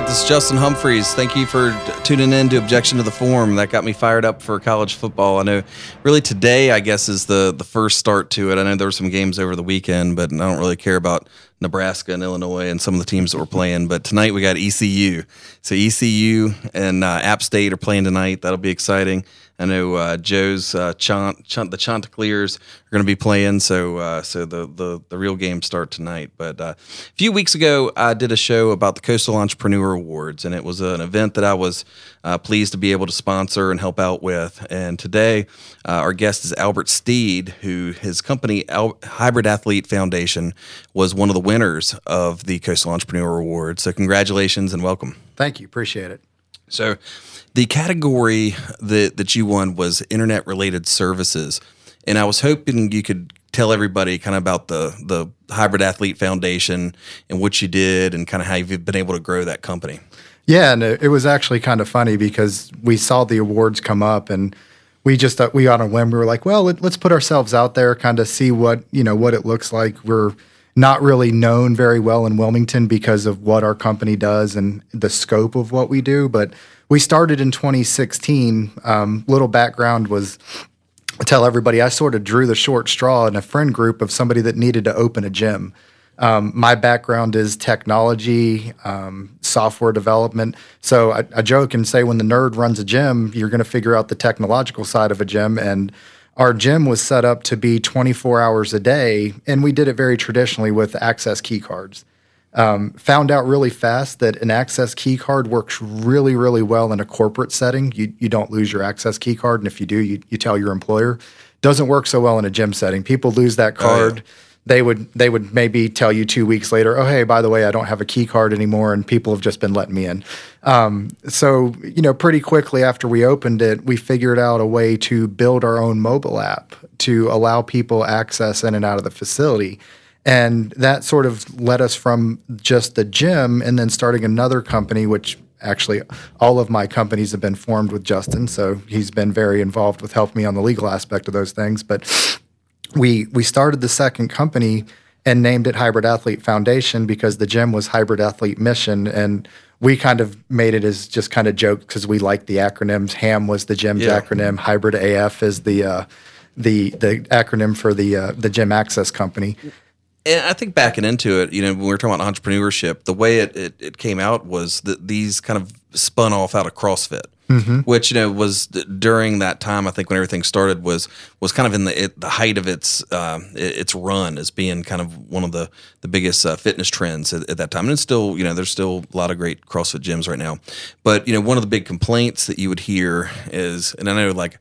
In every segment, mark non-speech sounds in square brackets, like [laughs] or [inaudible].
right, this is Justin Humphreys. Thank you for tuning in to Objection to the Form. That got me fired up for college football. I know, really, today I guess is the the first start to it. I know there were some games over the weekend, but I don't really care about Nebraska and Illinois and some of the teams that we're playing. But tonight we got ECU. So ECU and uh, App State are playing tonight. That'll be exciting. I know uh, Joe's uh, Chant, Chant, the Chanticleers are going to be playing, so uh, so the, the the real games start tonight. But uh, a few weeks ago, I did a show about the Coastal Entrepreneur Awards, and it was an event that I was uh, pleased to be able to sponsor and help out with. And today, uh, our guest is Albert Steed, who his company Al- Hybrid Athlete Foundation was one of the winners of the Coastal Entrepreneur Award. So congratulations and welcome. Thank you, appreciate it. So the category that that you won was internet related services, and I was hoping you could tell everybody kind of about the the Hybrid Athlete Foundation and what you did and kind of how you've been able to grow that company. Yeah, and it, was actually kind of funny because we saw the awards come up and we just uh, we on a whim we were like, well, let, us put ourselves out there, kind of see what you know what it looks like. We're not really known very well in Wilmington because of what our company does and the scope of what we do, but we started in 2016. Um, little background was I tell everybody I sort of drew the short straw in a friend group of somebody that needed to open a gym. Um, my background is technology, um, software development. So I, I, joke and say when the nerd runs a gym, you're going to figure out the technological side of a gym. And our gym was set up to be 24 hours a day, and we did it very traditionally with access key cards. Um, found out really fast that an access key card works really, really well in a corporate setting. You, you don't lose your access key card, and if you do, you, you tell your employer. Doesn't work so well in a gym setting. People lose that card. Oh, yeah. They would they would maybe tell you two weeks later, oh hey, by the way, I don't have a key card anymore, and people have just been letting me in. Um, so you know, pretty quickly after we opened it, we figured out a way to build our own mobile app to allow people access in and out of the facility and that sort of led us from just the gym and then starting another company, which actually all of my companies have been formed with Justin. So he's been very involved with helping me on the legal aspect of those things. But we we started the second company and named it Hybrid Athlete Foundation because the gym was Hybrid Athlete Mission and we kind of made it as just kind of joke because we like the acronyms. HAM was the gym's yeah. acronym. Hybrid AF is the uh, the the acronym for the uh, the gym access company and I think backing into it, you know, when we were talking about entrepreneurship, the way it, it, it came out was that these kind of spun off out of CrossFit, mm-hmm. which you know was during that time. I think when everything started was was kind of in the it, the height of its uh, its run as being kind of one of the the biggest uh, fitness trends at, at, that time. And it's still you know there's still a lot of great CrossFit gyms right now, but you know one of the big complaints that you would hear is, and I know like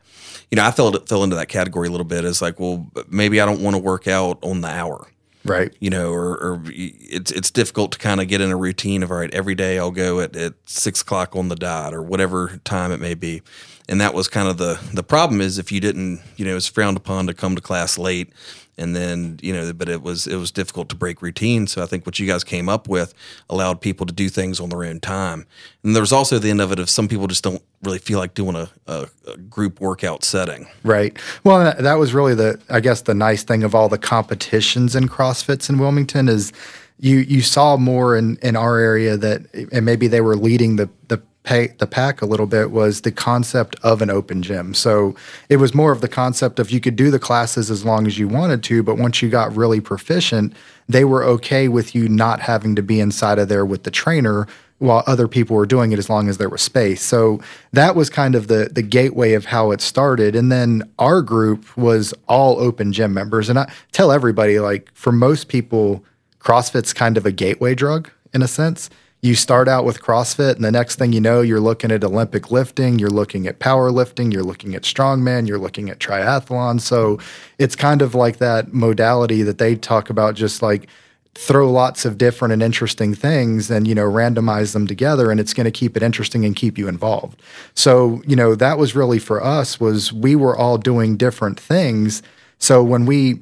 you know I fell fell into that category a little bit is like well maybe I don't want to work out on the hour right. you know or, or it's it's difficult to kind of get in a routine of all right every day i'll go at, at six o'clock on the dot or whatever time it may be. And that was kind of the the problem is if you didn't you know it's frowned upon to come to class late and then you know but it was it was difficult to break routine. So i think what you guys came up with allowed people to do things on their own time. And there was also the end of it of some people just don't really feel like doing a, a, a group workout setting. Right. Well that, was really the i guess the nice thing of all the competitions in crossfits in wilmington is you you saw more in in our area that and maybe they were leading the the pay, the pack a little bit was the concept of an open gym. So it was more of the concept of you could do the classes as long as you wanted to, but once you got really proficient, they were okay with you not having to be inside of there with the trainer while other people were doing it as long as there was space. So that was kind of the the gateway of how it started. And then our group was all open gym members. And I tell everybody like for most people CrossFit's kind of a gateway drug in a sense you start out with CrossFit, and the next thing you know, you're looking at Olympic lifting, you're looking at powerlifting, you're looking at strongman, you're looking at triathlon. So it's kind of like that modality that they talk about, just like throw lots of different and interesting things and you know randomize them together and it's going to keep it interesting and keep you involved so you know that was really for us was we were all doing different things so when we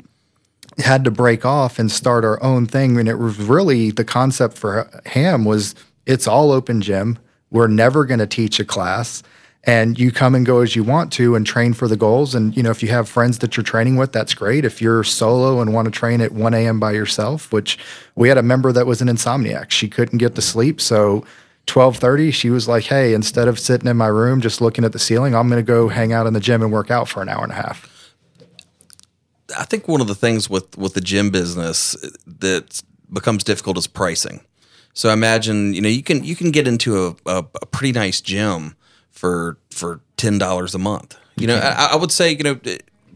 had to break off and start our own thing. And it was really the concept for Ham was it's all open gym. We're never going to teach a class. And you come and go as you want to and train for the goals. And, you know, if you have friends that you're training with, that's great. If you're solo and want to train at 1 a.m. by yourself, which we had a member that was an insomniac, she couldn't get to sleep. So 12:30 she was like, "Hey, instead of sitting in my room just looking at the ceiling, I'm going to go hang out in the gym and work out for an hour and a half." I think one of the things with with the gym business that becomes difficult is pricing. So I imagine you know you can you can get into a, a, a pretty nice gym for for ten dollars a month. You know I, I, would say you know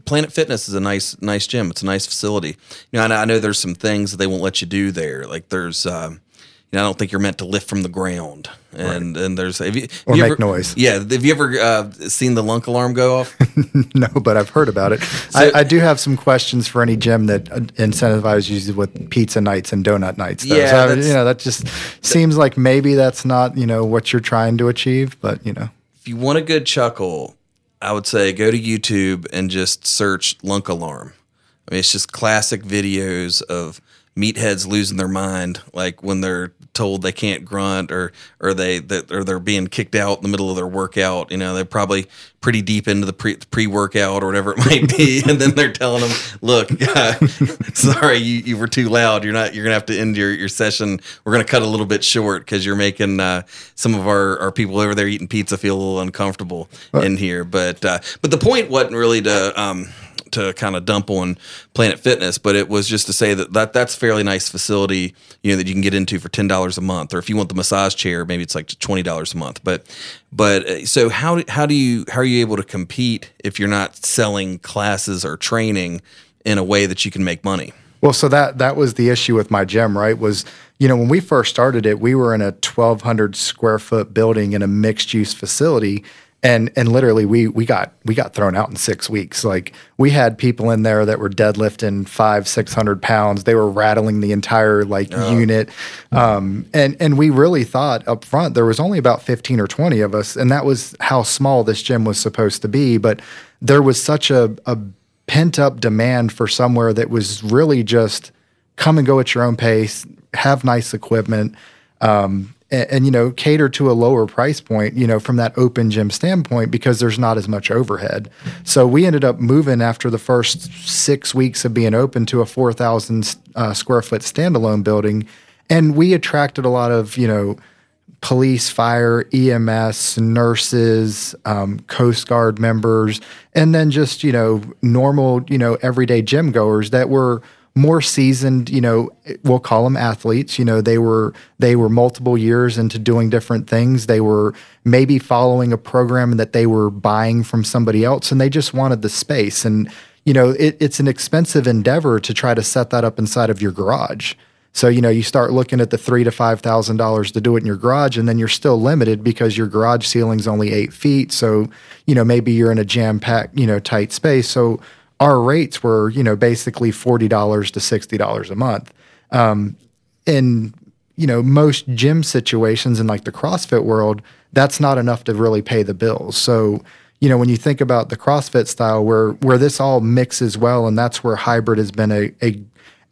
Planet Fitness is a nice nice gym. It's a nice facility. You know I, I know there's some things that they won't let you do there. Like there's um, you know, I don't think you're meant to lift from the ground. And right. and there's have you, or you make ever, noise. Yeah, have you ever uh, seen the lunk alarm go off? [laughs] no, but I've heard about it. [laughs] so, I, I, do have some questions for any gym that uh, incentivizes you with pizza nights and donut nights. Though. Yeah, so, you know that just seems like maybe that's not you know what you're trying to achieve, but you know. If you want a good chuckle, I would say go to YouTube and just search lunk alarm. I mean, it's just classic videos of meatheads losing their mind, like when they're told they can't grunt or or they that or they're being kicked out in the middle of their workout. You know, they're probably pretty deep into the pre pre workout or whatever it [laughs] might be, and then they're telling them, "Look, uh, [laughs] [laughs] sorry, you, you were too loud. You're not. You're gonna have to end your, your session. We're gonna cut a little bit short because you're making uh, some of our, our people over there eating pizza feel a little uncomfortable in here." But uh, but the point wasn't really to. Um, to kind of dump on Planet Fitness, but it was just to say that, that that's a fairly nice facility, you know, that you can get into for ten dollars a month, or if you want the massage chair, maybe it's like twenty dollars a month. But but uh, so how how do you how are you able to compete if you're not selling classes or training in a way that you can make money? Well, so that that was the issue with my gym, right? Was you know when we first started it, we were in a 1,200 square foot building in a mixed use facility, and and literally we we got we got thrown out in six weeks. Like we had people in there that were deadlifting five six hundred pounds. They were rattling the entire like oh. unit. Um, and and we really thought up front there was only about 15 or 20 of us and that was how small this gym was supposed to be. But there was such a, a pent up demand for somewhere that was really just come and go at your own pace have nice equipment. Um, and, and, you know cater to a lower price point you know from that open gym standpoint because there's not as much overhead. So we ended up moving after the first six weeks of being open to a 4000 uh, square foot standalone building. And we attracted a lot of you know police fire ems nurses um, coast guard members and then just you know normal you know everyday gym goers that were more seasoned, you know, we'll call them athletes. You know, they were they were multiple years into doing different things. They were maybe following a program that they were buying from somebody else, and they just wanted the space. And you know, it, it's an expensive endeavor to try to set that up inside of your garage. So you know, you start looking at the three to five thousand dollars to do it in your garage, and then you're still limited because your garage ceiling's only eight feet. So you know, maybe you're in a jam packed, you know, tight space. So our rates were, you know, basically forty dollars to sixty dollars a month. Um, in you know most gym situations in like the CrossFit world, that's not enough to really pay the bills. So you know when you think about the CrossFit style, where where this all mixes well, and that's where hybrid has been a a,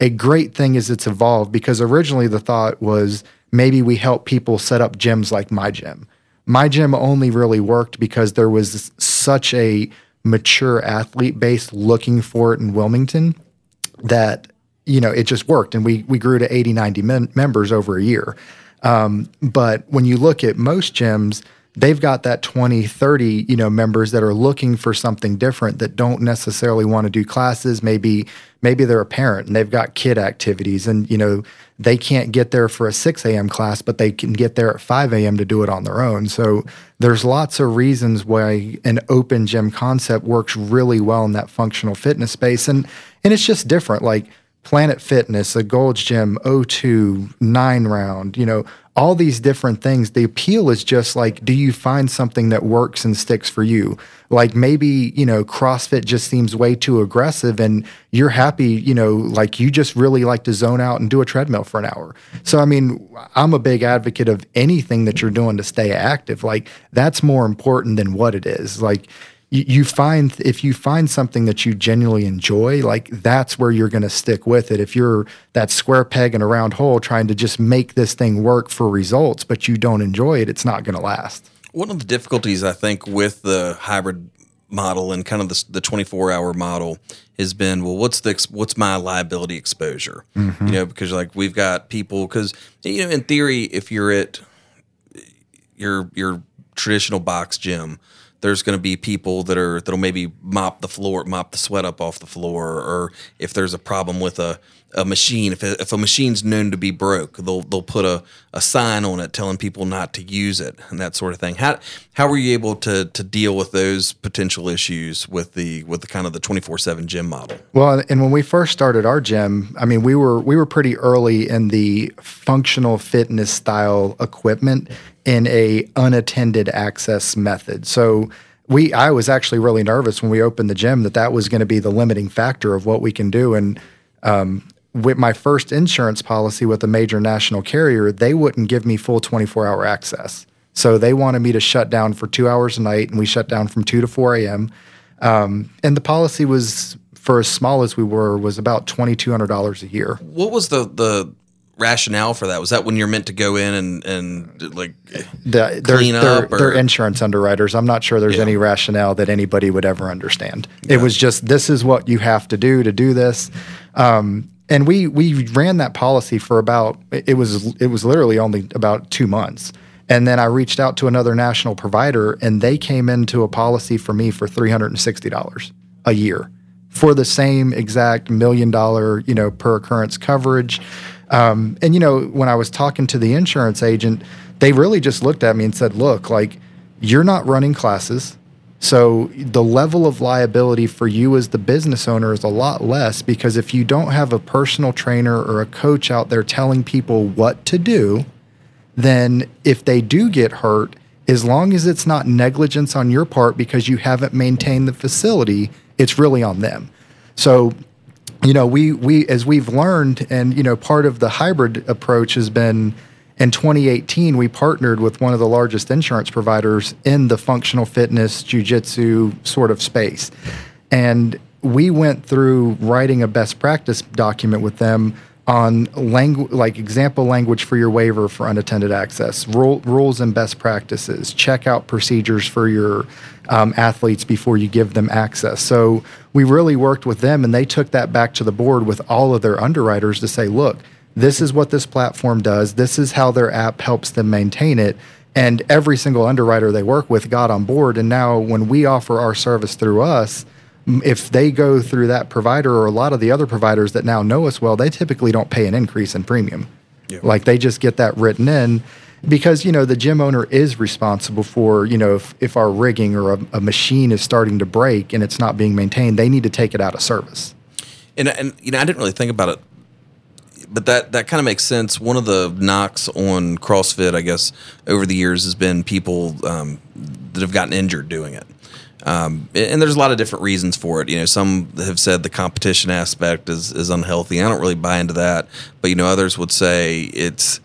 a great thing as it's evolved. Because originally the thought was maybe we help people set up gyms like my gym. My gym only really worked because there was such a mature athlete base looking for it in Wilmington that you know it just worked. And we we grew to 80 90 men- members over a year. Um, but when you look at most gyms they've got that 20 30 you know members that are looking for something different that don't necessarily want to do classes. Maybe maybe they're a parent and they've got kid activities and you know they can't get there for a 6 a.m class but they can get there at 5 a.m to do it on their own. So there's lots of reasons why an open gym concept works really well in that functional fitness space. And and it's just different. Like Planet Fitness, a Gold's Gym, O2, Nine Round, you know, all these different things. The appeal is just like, do you find something that works and sticks for you? Like maybe, you know, CrossFit just seems way too aggressive and you're happy, you know, like you just really like to zone out and do a treadmill for an hour. So, I mean, I'm a big advocate of anything that you're doing to stay active. Like that's more important than what it is. Like, you, you find if you find something that you genuinely enjoy, like that's where you're going to stick with it. If you're that square peg in a round hole trying to just make this thing work for results, but you don't enjoy it, it's not going to last. One of the difficulties I think with the hybrid model and kind of the, the 24 hour model has been well what's the what's my liability exposure mm-hmm. you know because like we've got people because you know in theory if you're at your your traditional box gym, there's going to be people that are that'll maybe mop the floor, mop the sweat up off the floor, or if there's a problem with a a machine, if a, if a machine's known to be broke, they'll they'll put a, a sign on it telling people not to use it and that sort of thing. How how were you able to to deal with those potential issues with the with the kind of the twenty four seven gym model? Well, and when we first started our gym, I mean, we were we were pretty early in the functional fitness style equipment in a unattended access method. So we I was actually really nervous when we opened the gym that that was going to be the limiting factor of what we can do and um, with my first insurance policy with a major national carrier, they wouldn't give me full 24 hour access. So they wanted me to shut down for two hours a night, and we shut down from 2 to 4 a.m. Um, and the policy was, for as small as we were, was about $2,200 a year. What was the, the rationale for that? Was that when you're meant to go in and, and like the, clean they're, up? They're, they're, insurance underwriters. I'm not sure there's yeah. any rationale that anybody would ever understand. Yeah. It was just, this is what you have to do to do this. Um, and we we ran that policy for about it was it was literally only about two months and then i reached out to another national provider and they came into a policy for me for $360 a year for the same exact million dollar you know per occurrence coverage um, and you know when i was talking to the insurance agent they really just looked at me and said look like you're not running classes so the level of liability for you as the business owner is a lot less because if you don't have a personal trainer or a coach out there telling people what to do, then if they do get hurt, as long as it's not negligence on your part because you haven't maintained the facility, it's really on them. So, you know, we we as we've learned and you know, part of the hybrid approach has been in 2018, we partnered with one of the largest insurance providers in the functional fitness jujitsu sort of space. And we went through writing a best practice document with them on language like example language for your waiver for unattended access rule, rules and best practices checkout procedures for your um, athletes before you give them access so we really worked with them and they took that back to the board with all of their underwriters to say look this is what this platform does. This is how their app helps them maintain it. And every single underwriter they work with got on board. And now, when we offer our service through us, if they go through that provider or a lot of the other providers that now know us well, they typically don't pay an increase in premium. Yeah. Like they just get that written in because you know the gym owner is responsible for you know if, if our rigging or a, a, machine is starting to break and it's not being maintained they need to take it out of service and, and you know i didn't really think about it but that that kind of makes sense. One of the knocks on CrossFit, I guess, over the years has been people um, that have gotten injured doing it. Um, and there's a lot of different reasons for it. You know, some have said the competition aspect is is unhealthy. I don't really buy into that, but you know, others would say it's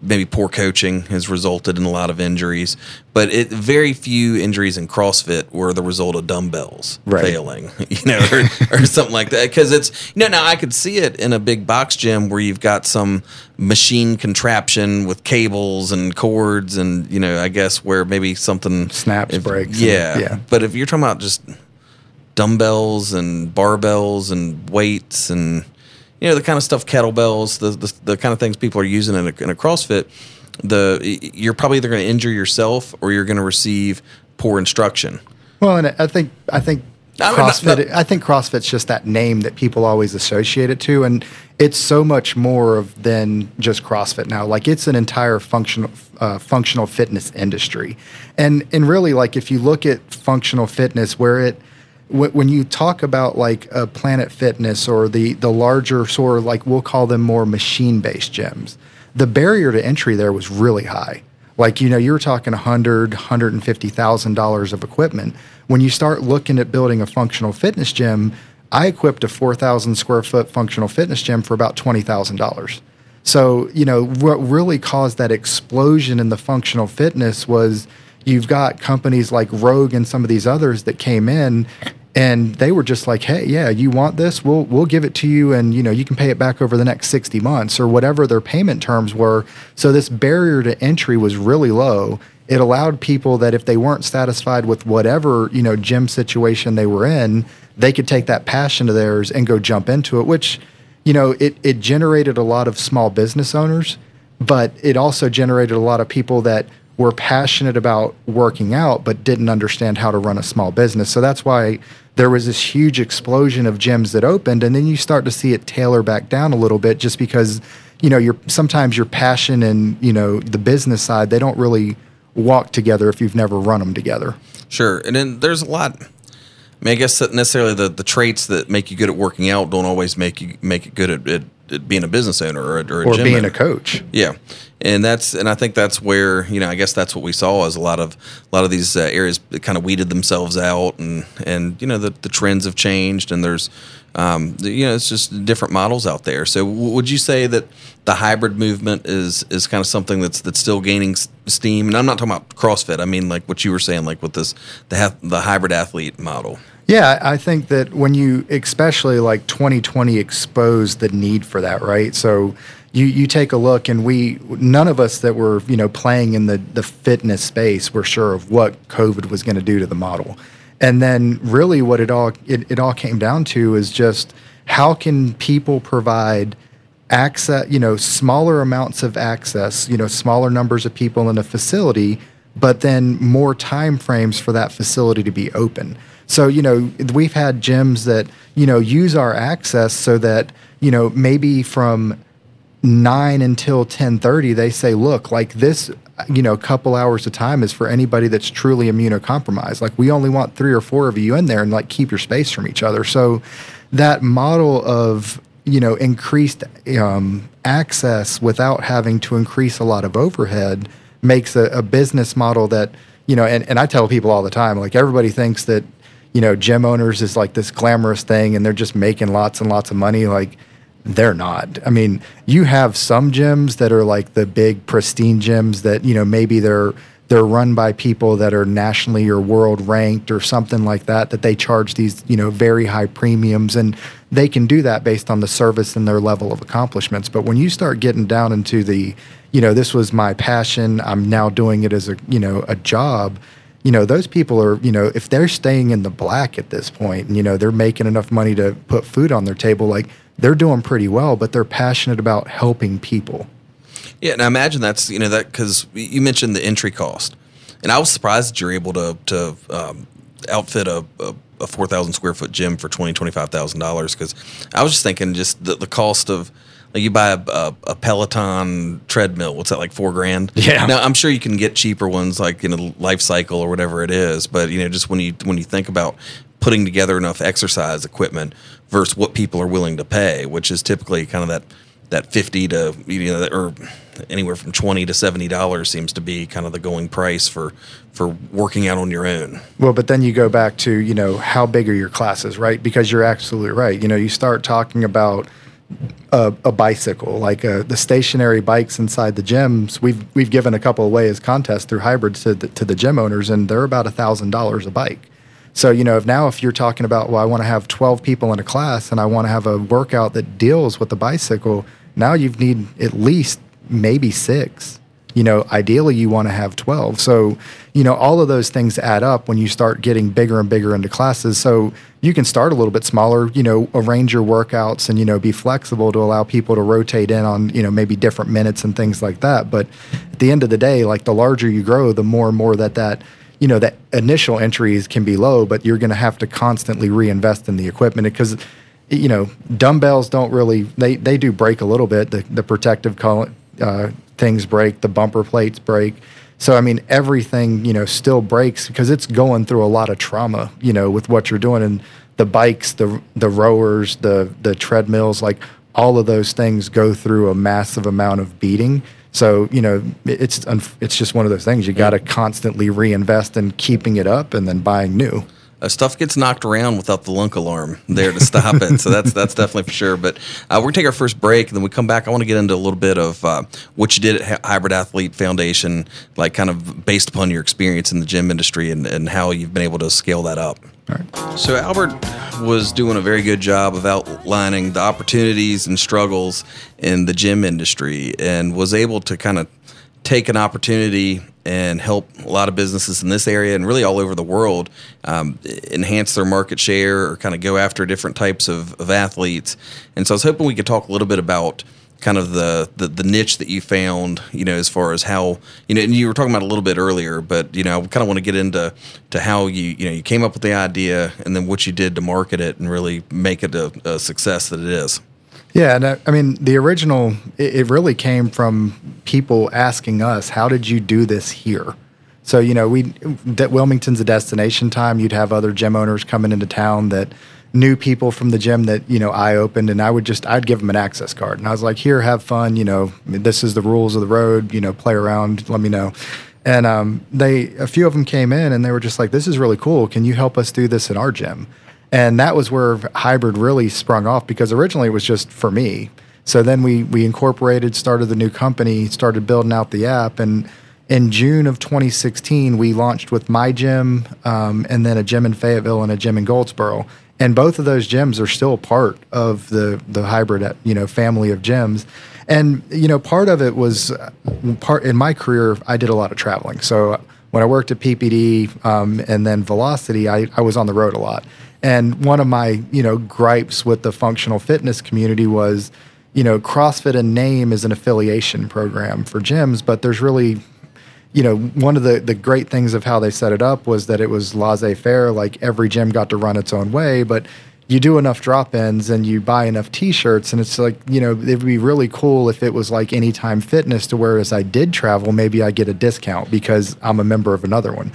maybe poor coaching has resulted in a lot of injuries, but it very few injuries in CrossFit were the result of dumbbells right. failing, [laughs] you know, or, or something like that. Because it's you know now I could see it in a big box gym where you've got some machine contraption with cables and cords, and you know I guess where maybe something snaps if, breaks. Yeah, and, yeah. But if you're talking about just dumbbells and barbells and weights and you know the kind of stuff kettlebells the, the, the kind of things people are using in a, in a crossfit the you're probably either going to injure yourself or you're going to receive poor instruction. Well and i think i think CrossFit, I think CrossFit's just that name that people always associate it to, and it's so much more of than just CrossFit now. Like it's an entire functional uh, functional fitness industry, and and really like if you look at functional fitness, where it when you talk about like a Planet Fitness or the the larger sort of like we'll call them more machine based gyms, the barrier to entry there was really high. Like you know you were talking 100 150,000 dollars of equipment. When you start looking at building a functional fitness gym, I equipped a 4,000 square foot functional fitness gym for about twenty thousand dollars. So you know what really caused that explosion in the functional fitness was you've got companies like Rogue and some of these others that came in and they were just like, "Hey, yeah, you want this? We'll we'll give it to you, and you know you can pay it back over the next sixty months or whatever their payment terms were." So this barrier to entry was really low. It allowed people that if they weren't satisfied with whatever you know gym situation they were in, they could take that passion of theirs and go jump into it. Which, you know, it it generated a lot of small business owners, but it also generated a lot of people that were passionate about working out but didn't understand how to run a small business. So that's why there was this huge explosion of gyms that opened and then you start to see it tailor back down a little bit just because you know your sometimes your passion and you know the business side they don't really walk together if you've never run them together. Sure. And then there's a lot I mean, I guess necessarily the, the traits that make you good at working out don't always make you make it good at, at being a business owner or, or, a or being owner. a coach. Yeah, and that's and I think that's where you know I guess that's what we saw as a lot of a lot of these uh, areas kind of weeded themselves out and and you know the the trends have changed and there's um, you know it's just different models out there. So w- would you say that the hybrid movement is is kind of something that's that's still gaining s- steam? And I'm not talking about CrossFit. I mean like what you were saying, like with this the ha- the hybrid athlete model. Yeah, I think that when you, especially like 2020, exposed the need for that, right? So you you take a look, and we none of us that were you know playing in the the fitness space were sure of what COVID was going to do to the model, and then really what it all it, it all came down to is just how can people provide access, you know, smaller amounts of access, you know, smaller numbers of people in a facility, but then more time frames for that facility to be open. So, you know, we've had gyms that, you know, use our access so that, you know, maybe from 9 until 10:30 they say, "Look, like this, you know, couple hours of time is for anybody that's truly immunocompromised. Like we only want 3 or 4 of you in there and like keep your space from each other." So that model of you know increased um, access without having to increase a lot of overhead makes a, a business model that you know and, and i tell people all the time like everybody thinks that you know gym owners is like this glamorous thing and they're just making lots and lots of money like they're not. I mean you have some gyms that are like the big pristine gyms that you know maybe they're they're run by people that are nationally or world ranked or something like that that they charge these you know very high premiums and they can do that based on the service and their level of accomplishments. But when you start getting down into the you know this was my passion i'm now doing it as a you know a job you know those people are you know if they're staying in the black at this point and you know they're making enough money to put food on their table like they're doing pretty well but they're passionate about helping people. Yeah, and I imagine that's you know that because you mentioned the entry cost, and I was surprised that you're able to to um, outfit a, a, a four thousand square foot gym for twenty twenty five thousand dollars because I was just thinking just the, the cost of like you buy a, a, a Peloton treadmill, what's that like four grand? Yeah. Now I'm sure you can get cheaper ones like in a life cycle or whatever it is, but you know just when you when you think about putting together enough exercise equipment versus what people are willing to pay, which is typically kind of that that 50 to you know or anywhere from 20 to 70 dollars seems to be kind of the going price for for working out on your own Well, but then you go back to, you know, how big are your classes, right? Because you're absolutely right. You know, you start talking about a, a bicycle, like uh, the stationary bikes inside the gyms. We've we've given a couple away as contests through hybrids to the, to the gym owners, and they're about a thousand dollars a bike. So you know, if now if you're talking about, well, I want to have 12 people in a class, and I want to have a workout that deals with the bicycle, now you need at least maybe six you know ideally you want to have 12 so you know all of those things add up when you start getting bigger and bigger into classes. So you can start a little bit smaller you know arrange your workouts and you know be flexible to allow people to rotate in on you know maybe different minutes and things like that. But at the end of the day like the larger you grow the more and more that that you know that initial entries can be low but you're going to have to constantly reinvest in the equipment. Because you know dumbbells don't really they they do break a little bit the, the protective col- uh, things break the bumper plates break. So i mean everything you know still breaks because it's going through a lot of trauma you know with what you're doing and the bikes the the rowers the the treadmills like all of those things go through a massive amount of beating. So you know it's it's just one of those things. You got to constantly reinvest in keeping it up and then buying new uh, stuff gets knocked around without the lunk alarm there to stop it. So that's that's definitely for sure. But uh, we're gonna take our first break, and then we come back. I want to get into a little bit of uh, what you did at Hy- Hybrid Athlete Foundation, like kind of based upon your experience in the gym industry and, and how you've been able to scale that up. all right So Albert was doing a very good job of outlining the opportunities and struggles in the gym industry, and was able to kind of take an opportunity and help a lot of businesses in this area and really all over the world um, enhance their market share or kind of go after different types of, of athletes. And so I was hoping we could talk a little bit about kind of the, the the niche that you found, you know, as far as how you know, and you were talking about a little bit earlier, but you know, I kind of want to get into to how you you know you came up with the idea and then what you did to market it and really make it a, a success that it is. Yeah, and I, I mean the original, it, it really came from people asking us, "How did you do this here?" So you know, we that Wilmington's a destination time. You'd have other gym owners coming into town that knew people from the gym that you know I opened, and I would just I'd give them an access card, and I was like, "Here, have fun. You know, this is the rules of the road. You know, play around. Let me know." And um, they a few of them came in, and they were just like, "This is really cool. Can you help us do this in our gym?" And that was where hybrid really sprung off because originally it was just for me. So then we we incorporated, started the new company, started building out the app, and in June of 2016 we launched with my gym, um, and then a gym in Fayetteville and a gym in Goldsboro. And both of those gyms are still part of the the hybrid you know family of gyms. And you know part of it was part in my career i did a lot of traveling. So when i worked at ppd um, and then velocity I, I was on the road a lot and one of my you know gripes with the functional fitness community was you know crossfit and name is an affiliation program for gyms but there's really you know, one of the, the great things of how they set it up was that it was laissez faire, like every gym got to run its own way. But you do enough drop ins and you buy enough t shirts, and it's like, you know, it would be really cool if it was like Anytime Fitness to where as I did travel, maybe I get a discount because I'm a member of another one.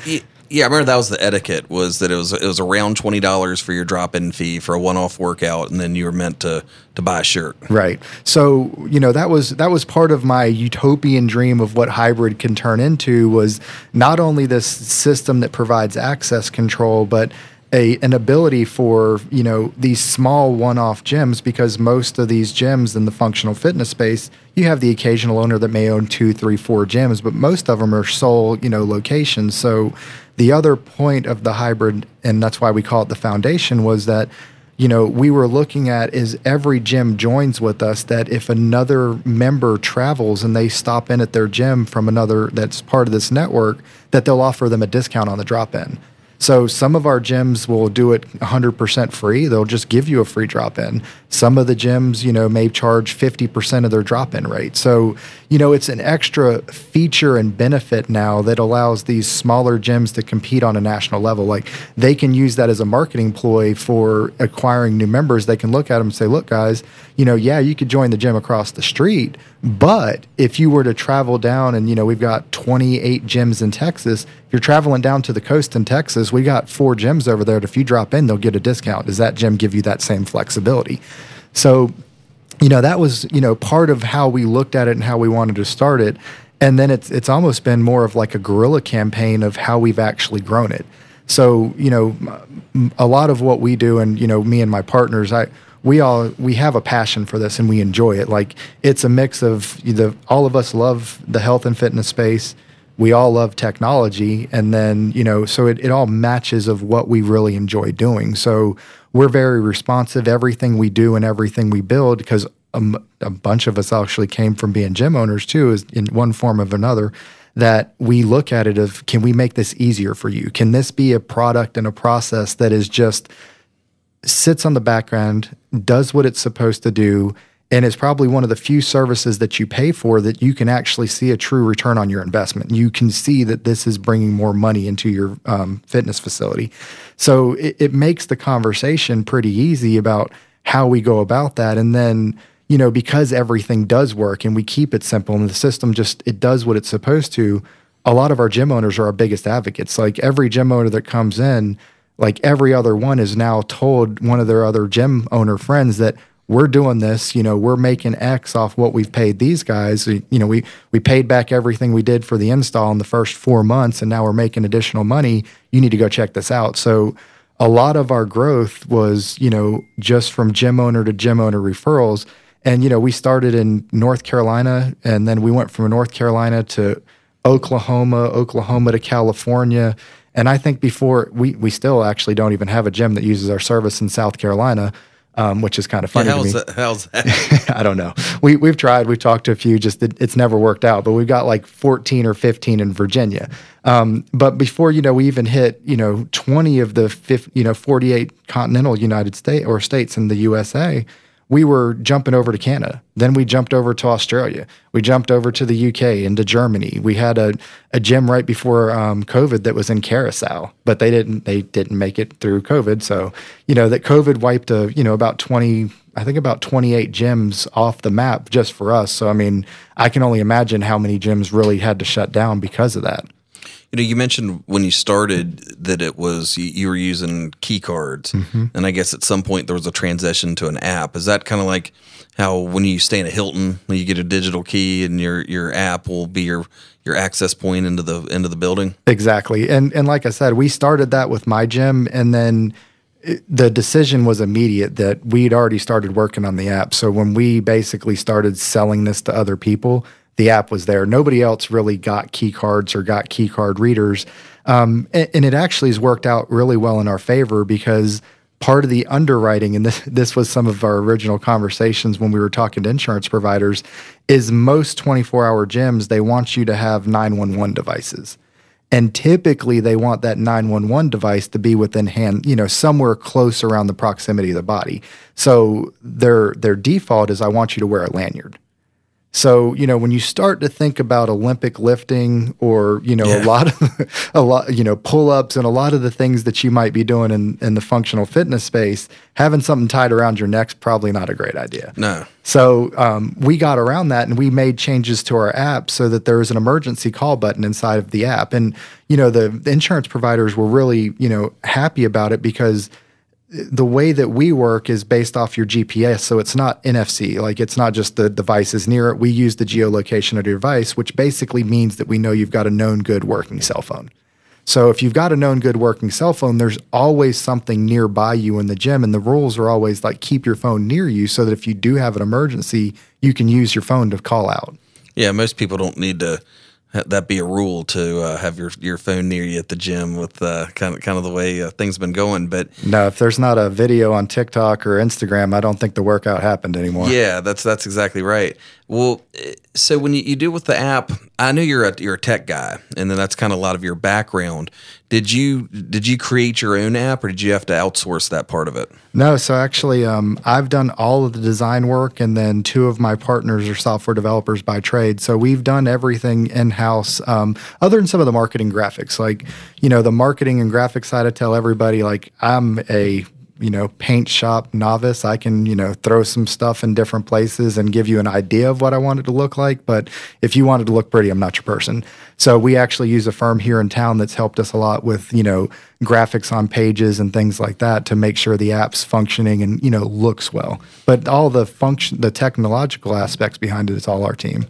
Yeah, I remember that was the etiquette was that it was it was around twenty dollars for your drop in fee for a one off workout, and then you were meant to to buy a shirt. Right. So you know that was that was part of my utopian dream of what hybrid can turn into was not only this system that provides access control, but a an ability for you know these small one-off gyms because most of these gyms in the functional fitness space you have the occasional owner that may own two three four gyms but most of them are sole you know locations so the other point of the hybrid and that's why we call it the foundation was that you know we were looking at is every gym joins with us that if another member travels and they stop in at their gym from another that's part of this network that they'll offer them a discount on the drop in so some of our gyms will do it 100% free. They'll just give you a free drop in. Some of the gyms, you know, may charge 50% of their drop in rate. So, you know, it's an extra feature and benefit now that allows these smaller gyms to compete on a national level. Like they can use that as a marketing ploy for acquiring new members. They can look at them and say, look, guys, you know, yeah, you could join the gym across the street, but if you were to travel down and, you know, we've got 28 gyms in Texas, if you're traveling down to the coast in Texas, we got four gyms over there. If you drop in, they'll get a discount. Does that gym give you that same flexibility? So, you know, that was, you know, part of how we looked at it and how we wanted to start it. And then it's it's almost been more of like a guerrilla campaign of how we've actually grown it. So, you know, a lot of what we do and, you know, me and my partners, I we all we have a passion for this and we enjoy it. Like it's a mix of the all of us love the health and fitness space. We all love technology, and then you know, so it, it all matches of what we really enjoy doing. So we're very responsive. Everything we do and everything we build, because a, a bunch of us actually came from being gym owners too, is in one form of another that we look at it of can we make this easier for you? Can this be a product and a process that is just sits on the background, does what it's supposed to do, and is probably one of the few services that you pay for that you can actually see a true return on your investment. You can see that this is bringing more money into your um, fitness facility. So it, it makes the conversation pretty easy about how we go about that. And then, you know, because everything does work and we keep it simple and the system just, it does what it's supposed to. A lot of our gym owners are our biggest advocates. Like every gym owner that comes in, like every other one is now told one of their other gym owner friends that we're doing this, you know, we're making X off what we've paid these guys. You know, we we paid back everything we did for the install in the first 4 months and now we're making additional money. You need to go check this out. So a lot of our growth was, you know, just from gym owner to gym owner referrals. And you know, we started in North Carolina and then we went from North Carolina to Oklahoma, Oklahoma to California and I think before we we still actually don't even have a gym that uses our service in South Carolina. Um, which is kind of funny. Yeah, how's, that, how's [laughs] that? I don't know. We we've tried. We've talked to a few. Just it, it's never worked out. But we've got like 14 or 15 in Virginia. Um, but before you know, we even hit you know 20 of the 50, you know 48 continental United States or states in the USA. We were jumping over to Canada. Then we jumped over to Australia. We jumped over to the UK into Germany. We had a, a gym right before um, COVID that was in Curacao, but they didn't they didn't make it through COVID. So you know that COVID wiped a you know about twenty I think about 28 gyms off the map just for us. So, I mean, I can only imagine how many gyms really had to shut down because of that. You know, you mentioned when you started that it was you were using key cards, mm-hmm. and I guess at some point there was a transition to an app. Is that kind of like how when you stay in a Hilton, you get a digital key, and your your app will be your your access point into the into the building? Exactly, and and like I said, we started that with my gym, and then the decision was immediate that we'd already started working on the app. So when we basically started selling this to other people, the app was there. Nobody else really got key cards or got key card readers. Um, and, and, it actually has worked out really well in our favor because part of the underwriting, and this, this was some of our original conversations when we were talking to insurance providers, is most 24 hour gyms, they want you to have 911 devices. And typically they want that 911 device to be within hand, you know, somewhere close around the proximity of the body. So their their default is I want you to wear a lanyard. So, you know, when you start to think about Olympic lifting or, you know, yeah. a lot of [laughs] a lot, you know, pull-ups and a lot of the things that you might be doing in, in the functional fitness space, having something tied around your neck's probably not a great idea. No. So um, we got around that and we made changes to our app so that there was an emergency call button inside of the app. And, you know, the, the insurance providers were really, you know, happy about it because – the way that we work is based off your GPS. So it's not NFC, like it's not just the device is near it. We use the geolocation of your device, which basically means that we know you've got a known good working cell phone. So if you've got a known good working cell phone, there's always something nearby you in the gym. And the rules are always like keep your phone near you so that if you do have an emergency, you can use your phone to call out. Yeah, most people don't need to that be a rule to uh, have your your phone near you at the gym with uh, kind of kind of the way uh, things been going. But no, if there's not a video on TikTok or Instagram, I don't think the workout happened anymore. Yeah, that's that's exactly right. Well, so when you, you do with the app, I know you're a you're a tech guy, and then that's kind of a lot of your background. Did you did you create your own app, or did you have to outsource that part of it? No, so actually, um, I've done all of the design work, and then two of my partners are software developers by trade. So we've done everything in house, um, other than some of the marketing graphics. Like you know, the marketing and graphics side, I tell everybody like I'm a you know paint shop novice. I can you know throw some stuff in different places and give you an idea of what i want it to look like. But if you want it to look pretty i'm not your person. So we actually use a firm here in town that's helped us a lot with you know graphics on pages and things like that to make sure the app's functioning and you know looks well. But all the function the technological aspects behind it, it is all our team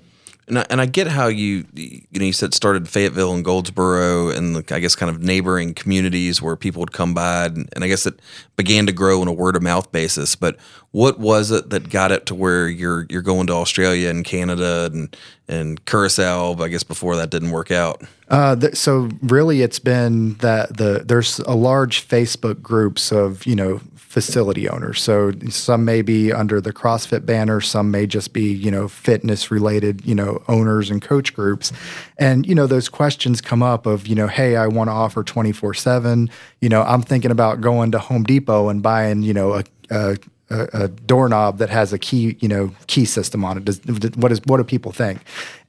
and I, and I get how you you know you said started Fayetteville and Goldsboro and the, I guess kind of neighboring communities where people would come by and, and I guess it began to grow on a word of mouth basis. But what was it that got it to where you're you're going to Australia and Canada and and Curacao? I guess before that didn't work out. Uh, th- so really, it's been that the there's a large Facebook groups of you know facility owners. So some may be under the CrossFit banner, some may just be, you know, fitness related, you know, owners and coach groups. And, you know, those questions come up of, you know, hey, I want to offer 24 7. You know, I'm thinking about going to Home Depot and buying, you know, a, a a, a, doorknob that has a key, you know, key system on it. Does, what is what do people think?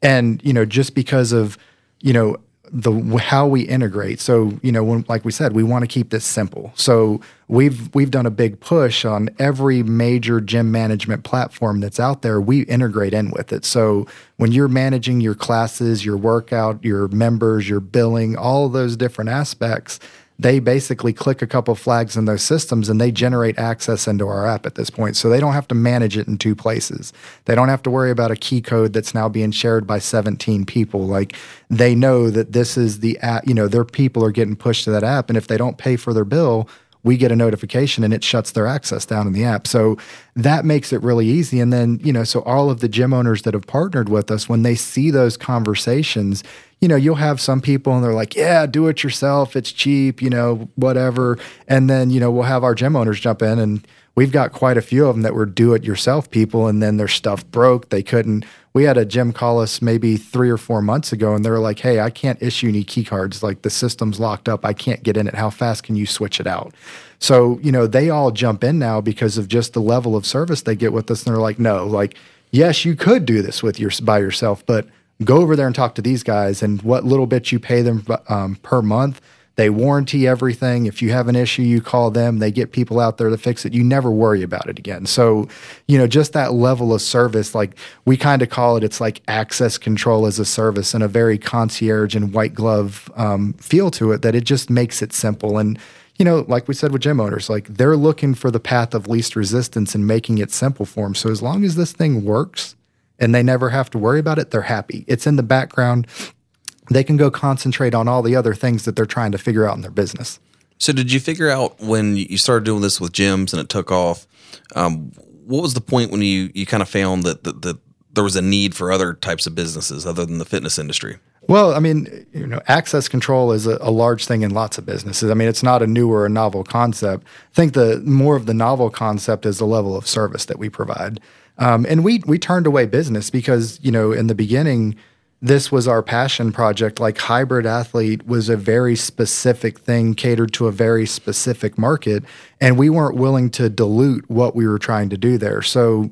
And you know, just because of you know the how we integrate. So you know, when, like we said, we want to keep this simple. So we've we've done a big push on every major gym management platform that's out there. We integrate in with it. So when you're managing your classes, your workout, your members, your billing, all those different aspects they basically click a couple flags in those systems and they generate access into our app at this point. So they don't have to manage it in two places. They don't have to worry about a key code that's now being shared by 17 people. Like they know that this is the app, you know, their people are getting pushed to that app. And if they don't pay for their bill, we get a notification and it shuts their access down in the app. So that makes it really easy. And then, you know, so all of the gym owners that have partnered with us, when they see those conversations, you know, you'll have some people and they're like, yeah, do it yourself. It's cheap, you know, whatever. And then, you know, we'll have our gym owners jump in and we've got quite a few of them that were do it yourself people and then their stuff broke. They couldn't we had a gym call us maybe three or four months ago and they were like hey i can't issue any key cards. Like the system's locked up. I can't get in it. How fast can you switch it out? So you know they all jump in now because of just the level of service they get with us and they're like no like yes you could do this with your by yourself but go over there and talk to these guys and what little bit you pay them um, per month they warranty everything. If you have an issue, you call them. They get people out there to fix it. You never worry about it again. So, you know, just that level of service, like we kind of call it, it's like access control as a service and a very concierge and white glove um, feel to it that it just makes it simple. And, you know, like we said with gym owners, like they're looking for the path of least resistance and making it simple for them. So as long as this thing works and they never have to worry about it, they're happy. It's in the background they can go concentrate on all the other things that they're trying to figure out in their business. So, did you figure out when you started doing this with gyms and it took off? Um, what was the point when you you kind of found that, that that there was a need for other types of businesses other than the fitness industry? Well, I mean, you know, access control is a, a, large thing in lots of businesses. I mean, it's not a new or a novel concept. I think the more of the novel concept is the level of service that we provide. Um, and we we turned away business because you know in the beginning this was our passion project. Like hybrid athlete was a very specific thing catered to a very specific market. And we weren't willing to dilute what we were trying to do there. So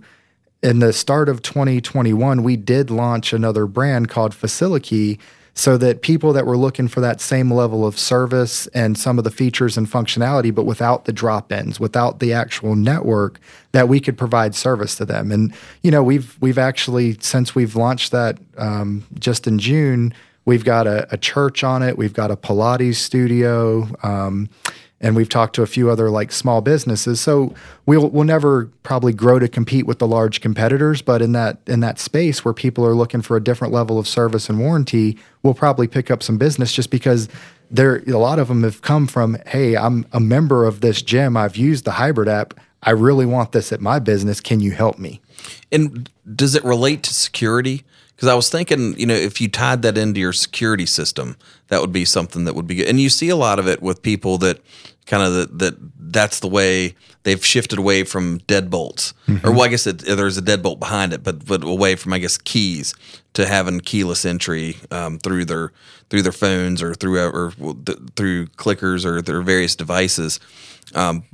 in the start of 2021, we did launch another brand called Facility so that people that were looking for that same level of service and some of the features and functionality, but without the drop ins, without the actual network, that we could provide service to them. And you know, we've we've actually since we've launched that um, just in June, we've got a, a, church on it, we've got a Pilates studio. Um, and we've talked to a few other like small businesses. So we'll we'll never probably grow to compete with the large competitors, but in that in that space where people are looking for a different level of service and warranty, we'll probably pick up some business just because there a lot of them have come from, hey, I'm a member of this gym. I've used the hybrid app. I really want this at my business. Can you help me? And does it relate to security? Because I was thinking, you know, if you tied that into your security system, that would be something that would be good. And you see a lot of it with people that kind of that that that's the way they've shifted away from deadbolts, mm-hmm. or well, I guess it, there's a deadbolt behind it, but but away from I guess keys to having keyless entry um, through their through their phones or through or through clickers or their various devices. Um,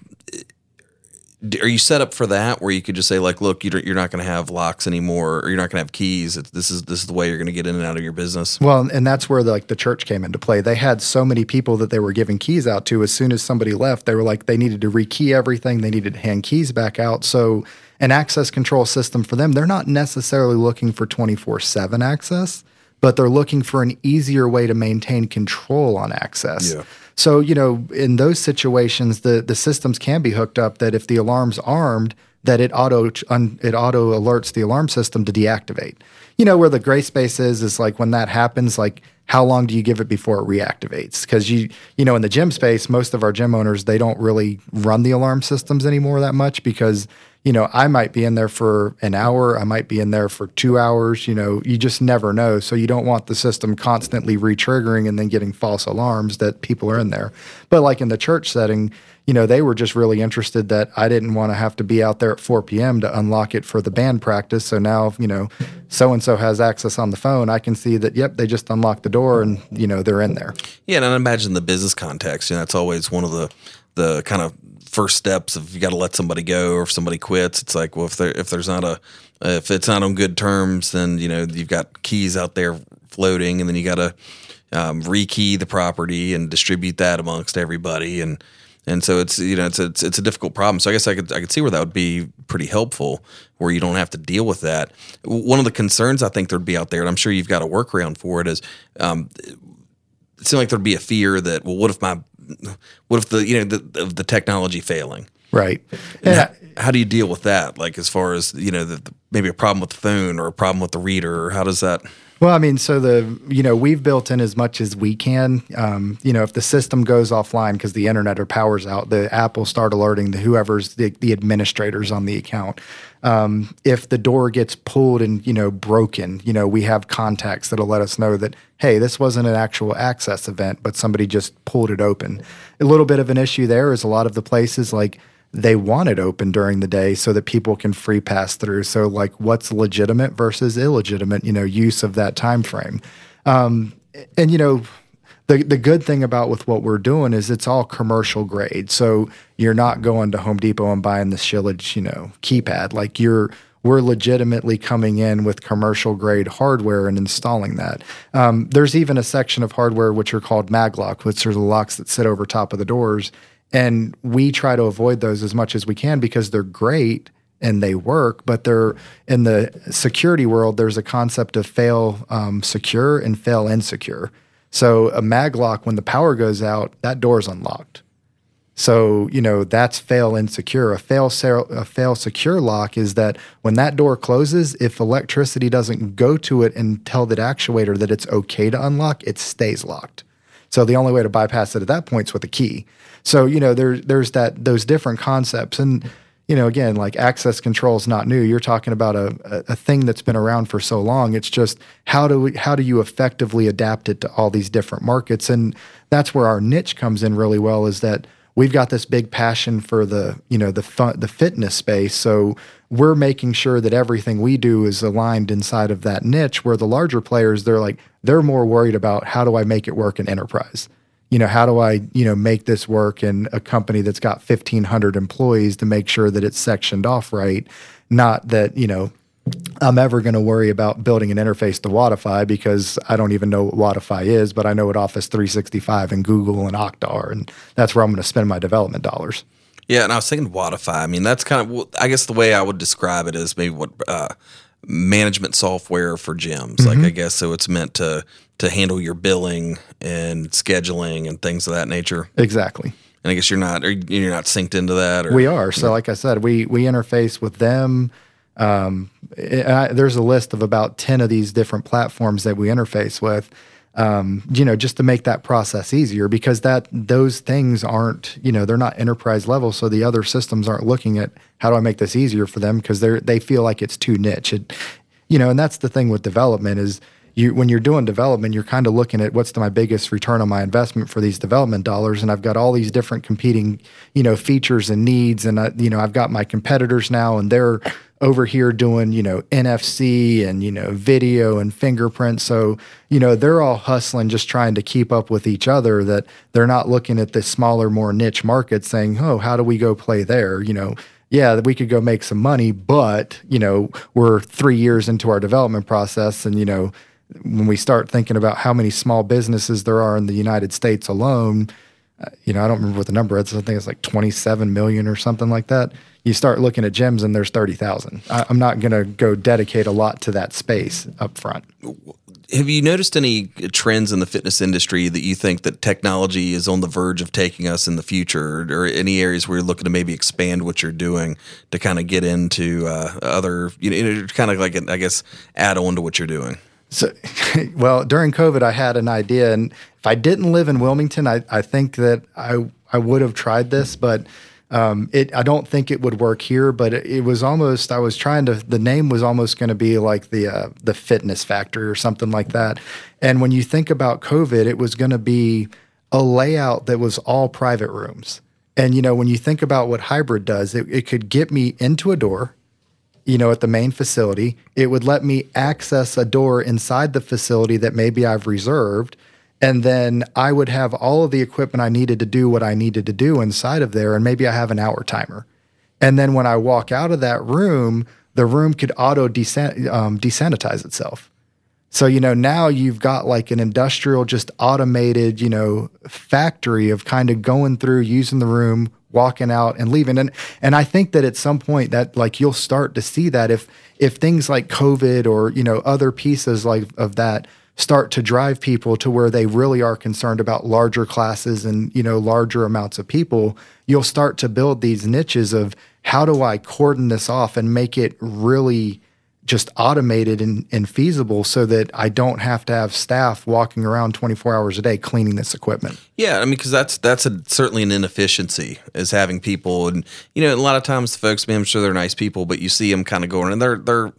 are you set up for that where you could just say like look you're not going to have locks anymore or you're not going to have keys. It's, this is this is the way you're going to get in and out of your business well and that's where the, like the church came into play. They had so many people that they were giving keys out to. As soon as somebody left they were like they needed to rekey everything. They needed to hand keys back out. So an access control system for them they're not necessarily looking for 24/7 access but they're looking for an easier way to maintain control on access. Yeah. So, you know, in those situations, the, the systems can be hooked up that if the alarm's armed, that it auto un, it auto alerts the alarm system to deactivate. You know where the gray space is is like when that happens like how long do you give it before it reactivates because you you know in the gym space most of our gym owners they don't really run the alarm systems anymore that much because you know, I might be in there for an hour, I might be in there for two hours, you know, you just never know. So you don't want the system constantly re-triggering and then getting false alarms that people are in there. But like in the church setting, you know, they were just really interested that I didn't want to have to be out there at 4 p.m. to unlock it for the band practice. So now, you know, so and so has access on the phone. I can see that, yep, they just unlocked the door and, you know, they're in there. Yeah. And I imagine the business context, you know, that's always one of the, the kind of first steps if you got to let somebody go or if somebody quits. It's like well if there if there's not a if it's not on good terms then you know you've got keys out there floating and then you got to um, rekey the property and distribute that amongst everybody. And and so it's you know it's it's, it's a difficult problem. So i guess i could i could see where that would be pretty helpful where you don't have to deal with that. One of the concerns i think there'd be out there and i'm sure you've got a workaround for it is um, it seemed like there'd be a fear that well what if my what if the you know the the technology failing? Right. How, how, do you deal with that? Like as far as you know the, the, maybe a problem with the phone or a problem with the reader or how does that well, I mean, so the you know we've built in as much as we can. Um, you know, if the system goes offline because the internet or powers out, the app will start alerting the whoever's the, the administrators on the account. Um, if the door gets pulled and you know broken, you know we have contacts that'll let us know that hey, this wasn't an actual access event, but somebody just pulled it open. A little bit of an issue there is a lot of the places like they want it open during the day so that people can free pass through. So like what's legitimate versus illegitimate, you know, use of that time frame. Um, and you know, the the good thing about with what we're doing is it's all commercial grade. So you're not going to Home Depot and buying the Schlage, you know, keypad. Like you're we're legitimately coming in with commercial grade hardware and installing that. Um, there's even a section of hardware which are called maglock, which are the locks that sit over top of the doors. And we try to avoid those as much as we can because they're great and they work, but they're in the security world, there's a concept of fail um, secure and fail insecure. So a maglock, when the power goes out, that door is unlocked. So you know that's fail insecure. A fail a fail secure lock is that when that door closes, if electricity doesn't go to it and tell that actuator that it's okay to unlock, it stays locked. So the only way to bypass it at that point is with a key. So you know there there's that those different concepts and you know again like access control is not new. You're talking about a, a, a thing that's been around for so long. It's just how do we, how do you effectively adapt it to all these different markets and that's where our niche comes in really well. Is that we've got this big passion for the you know the fun, the fitness space so we're making sure that everything we do is aligned inside of that niche where the larger players they're like they're more worried about how do i make it work in enterprise you know how do i you know make this work in a company that's got 1500 employees to make sure that it's sectioned off right not that you know I'm ever going to worry about building an interface to Wodify because I don't even know what Wodify is, but I know what Office 365 and Google and Okta are, and that's where I'm going to spend my development dollars. Yeah, and I was thinking Wodify. I mean, that's kind of I guess the way I would describe it is maybe what uh, management software for gyms. Mm-hmm. Like I guess so, it's meant to to handle your billing and scheduling and things of that nature. Exactly. And I guess you're not you're not synced into that. Or, we are. So, like I said, we we interface with them um, I, there's a list of about 10 of these different platforms that we interface with. Um, you know, just to make that process easier because that those things aren't, you know, they're not enterprise level. So the other systems aren't looking at how do I make this easier for them because they're they feel like it's too niche. It, you know, and that's the thing with development is you when you're doing development, you're kind of looking at what's the, my biggest return on my investment for these development dollars, and I've got all these different competing, you know, features and needs, and I, you know, I've got my competitors now, and they're over here doing, you know, NFC and, you know, video and fingerprint. So, you know, they're all hustling, just trying to keep up with each other, that they're not looking at the smaller, more niche market saying, oh, how do we go play there? You know, yeah, we could go make some money, but, you know, we're three years into our development process and, you know, when we start thinking about how many small businesses there are in the United States alone, uh, you know, I don't remember what the number is. I think it's like 27 million or something like that you start looking at gyms and there's 30,000. I'm not going to go dedicate a lot to that space up front. Have you noticed any trends in the fitness industry that you think that technology is on the verge of taking us in the future or any areas where you're looking to maybe expand what you're doing to kind of get into uh, other, you know, kind of like, I guess, add on to what you're doing? So, [laughs] well, during COVID, I had an idea, and if I didn't live in Wilmington, I, I think that I I would have tried this, but um, it I don't think it would work here, but it, it, was almost I was trying to the name was almost going to be like the uh, the fitness factory or something like that. And when you think about COVID, it was going to be a layout that was all private rooms. And you know, when you think about what hybrid does, it, it could get me into a door, you know, at the main facility. It would let me access a door inside the facility that maybe I've reserved and then I would have all of the equipment I needed to do what I needed to do inside of there. And maybe I have an hour timer. And then when I walk out of that room, the room could auto um, desanitize itself. So, you know, now you've got like an industrial, just automated, you know, factory of kind of going through, using the room, walking out and leaving. And and I think that at some point that like you'll start to see that if if things like COVID or, you know, other pieces like of that start to drive people to where they really are concerned about larger classes and you know larger amounts of people you'll start to build these niches of how do i cordon this off and make it really just automated and, and feasible so that I don't have to have staff walking around 24 hours a day cleaning this equipment. Yeah, I mean, because that's that's a, certainly an inefficiency is having people, and you know, a lot of times the folks, I I'm sure they're nice people, but you see them kind of going, and they're they're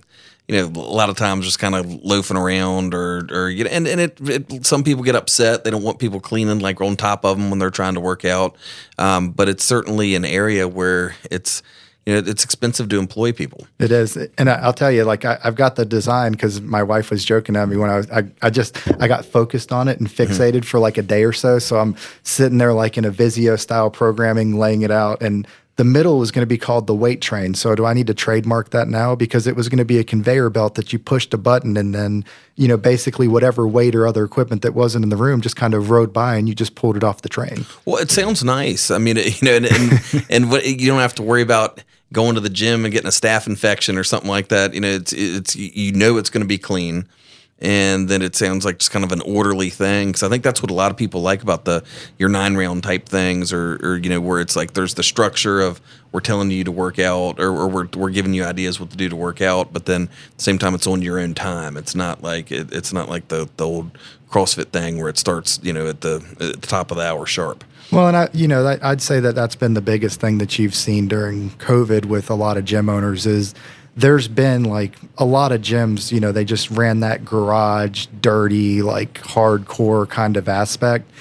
you know, a lot of times just kind of loafing around or, or, you know, and, and it, it, some people get upset. They don't want people cleaning like on top of them when they're trying to work out. Um, but it's certainly an area where it's, you know, it's expensive to employ people. It is, and I, will tell you, like I, have got the design because my wife was joking at me when I was, I, I just, I got focused on it and mm-hmm. fixated mm-hmm. for like a day or so. So I'm sitting there like in a Visio style programming, laying it out, and the middle was going to be called the weight train. So do I need to trademark that now because it was going to be a conveyor belt that you pushed a button and then, you know, basically whatever weight or other equipment that wasn't in the room just kind of rode by and you just pulled it off the train. Well, it sounds nice. I mean, you know, and and, [laughs] and what, you don't have to worry about going to the gym and getting a staph infection or something like that. You know, it's it's you know it's going to be clean and then it sounds like just kind of an orderly thing because I think that's what a lot of people like about the your nine round type things or, or you know where it's like there's the structure of we're telling you to work out or, or we're, we're giving you ideas what to do to work out but then at the same time it's on your own time it's not like it, it's not like the, the old CrossFit thing where it starts you know at the at the top of the hour sharp. Well, and I, you know, I'd say that that's been the biggest thing that you've seen during COVID with a lot of gym owners is there's been like a lot of gyms, you know, they just ran that garage, dirty, like hardcore kind of aspect.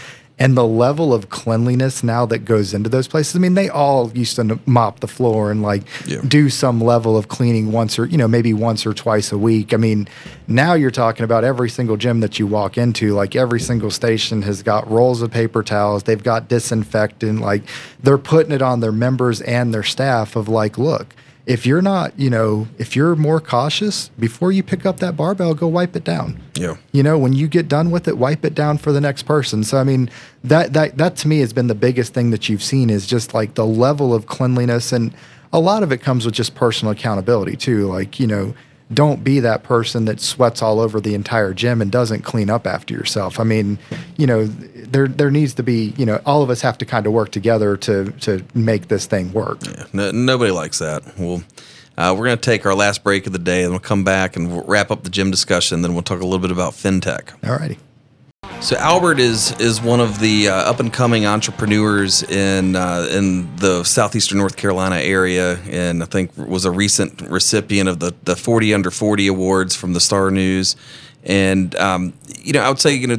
And the level of cleanliness now that goes into those places, I mean, they all used to mop the floor and like yeah. do some level of cleaning once or, you know, maybe once or twice a week. I mean, now you're talking about every single gym that you walk into, like every single station has got rolls of paper towels, they've got disinfectant, like they're putting it on their members and their staff of like, look, if you're not, you know, if you're more cautious before you pick up that barbell, go wipe it down. Yeah. You know, when you get done with it, wipe it down for the next person. So I mean, that that that to me has been the biggest thing that you've seen is just like the level of cleanliness and a lot of it comes with just personal accountability too. Like, you know, don't be that person that sweats all over the entire gym and doesn't clean up after yourself. I mean, you know, there there needs to be, you know, all of us have to kind of work together to to make this thing work. Yeah, no, nobody likes that. Well, uh, we're going to take our last break of the day, and we'll come back and we'll wrap up the gym discussion. Then we'll talk a little bit about fintech. All righty. So Albert is is one of the uh, up and coming entrepreneurs in uh, in the southeastern North Carolina area, and I think was a recent recipient of the the 40 under 40 awards from the Star News. And um, you know, I would say you know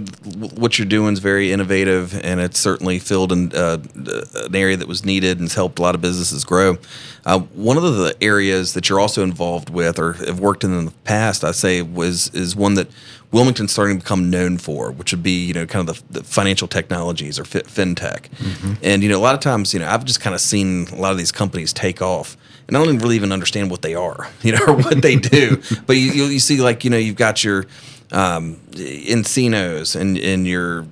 what you're doing is very innovative, and it's certainly filled in uh, an area that was needed and has helped a lot of businesses grow. Uh, one of the areas that you're also involved with or have worked in in the past, I say, was is one that Wilmington's starting to become known for, which would be you know kind of the, the financial technologies or fintech. Mm-hmm. And you know, a lot of times, you know, I've just kind of seen a lot of these companies take off and I don't even really even understand what they are, [laughs] you know, or what they do. [laughs] but you, you, see, like, you know, you've got your um, nCinos and and your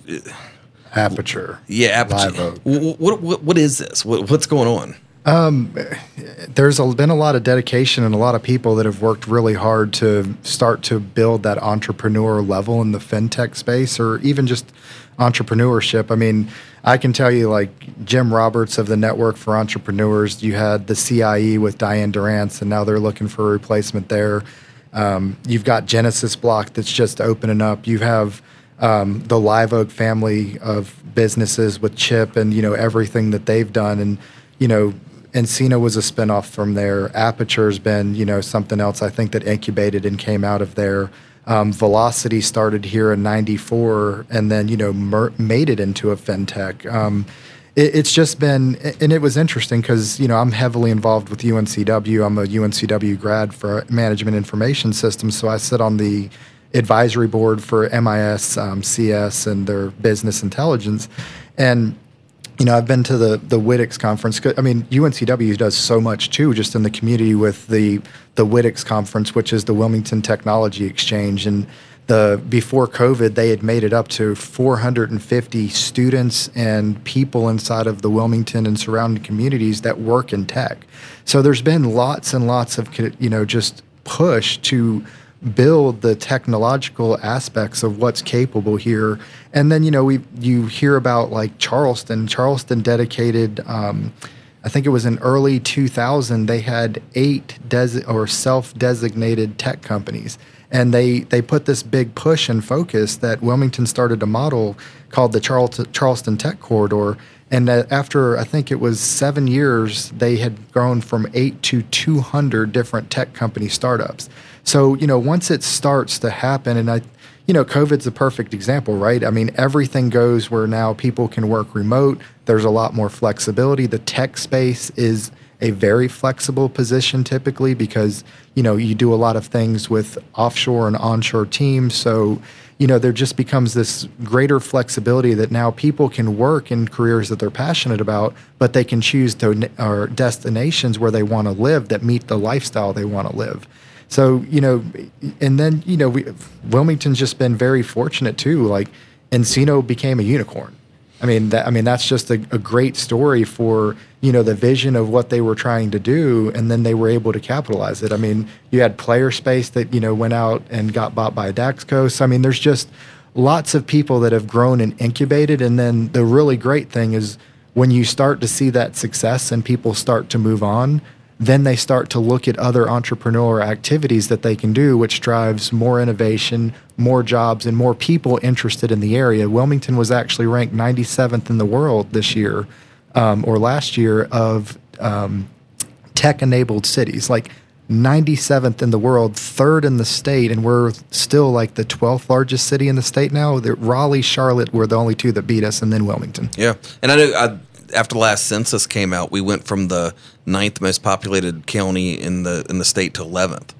Apiture. Yeah, Apiture. What, what, what what is this? What, what's going on? Um, there's a, been a lot of dedication and a lot of people that have worked really hard to start to build that entrepreneur level in the fintech space or even just entrepreneurship. I mean, I can tell you, like Jim Roberts of the Network for Entrepreneurs, you had the CIE with Diane Durance, and now they're looking for a replacement there. Um, you've got Genesis Block that's just opening up. You have um, the Live Oak family of businesses with Chip and you know everything that they've done, and you know nCino was a spinoff from there. Apiture's been you know something else I think that incubated and came out of there. Um, Velocity started here in '94 and then you know mer- made it into a fintech. Um, it, it's just been, and it was interesting because you know I'm heavily involved with UNCW. I'm a UNCW grad for Management Information Systems, so I sit on the advisory board for MIS um, CS and their business intelligence, and you know, I've been to the the WITIX conference. I mean, UNCW does so much too, just in the community with the the WITIX conference, which is the Wilmington Technology Exchange, and the before COVID, they had made it up to 450 students and people inside of the Wilmington and surrounding communities that work in tech. So there's been lots and lots of you know just push to build the technological aspects of what's capable here. And then you know we you hear about like Charleston. Charleston dedicated. Um, I think it was in early 2000. They had eight des- or self-designated tech companies and they they put this big push and focus that Wilmington started to model called the Charleston, Charleston Tech Corridor. And uh, after I think it was seven years, they had grown from eight to 200 different tech company startups. So, you know, once it starts to happen, and I, you know, COVID's a perfect example, right? I mean, everything goes where now people can work remote. There's a lot more flexibility. The tech space is a very flexible position typically because, you know, you do a lot of things with offshore and onshore teams. So, you know, there just becomes this greater flexibility that now people can work in careers that they're passionate about, but they can choose to or destinations where they want to live that meet the lifestyle they want to live. So, you know, and then, you know, we, Wilmington's just been very fortunate too. Like nCino became a unicorn. I mean, that, I mean, that's just a, a, great story for you know the vision of what they were trying to do, and then they were able to capitalize it. I mean, you had Player Space that you know went out and got bought by Daxco. So I mean, there's just lots of people that have grown and incubated, and then the really great thing is when you start to see that success and people start to move on then they start to look at other entrepreneur activities that they can do, which drives more innovation, more jobs, and more people interested in the area. Wilmington was actually ranked 97th in the world this year um, or last year of um, tech enabled cities. Like 97th in the world, third in the state, and we're still like the 12th largest city in the state now. Raleigh, Charlotte were the only two that beat us, and then Wilmington. Yeah, and I know I, after the last census came out, we went from the ninth most populated county in the in the state to eleventh.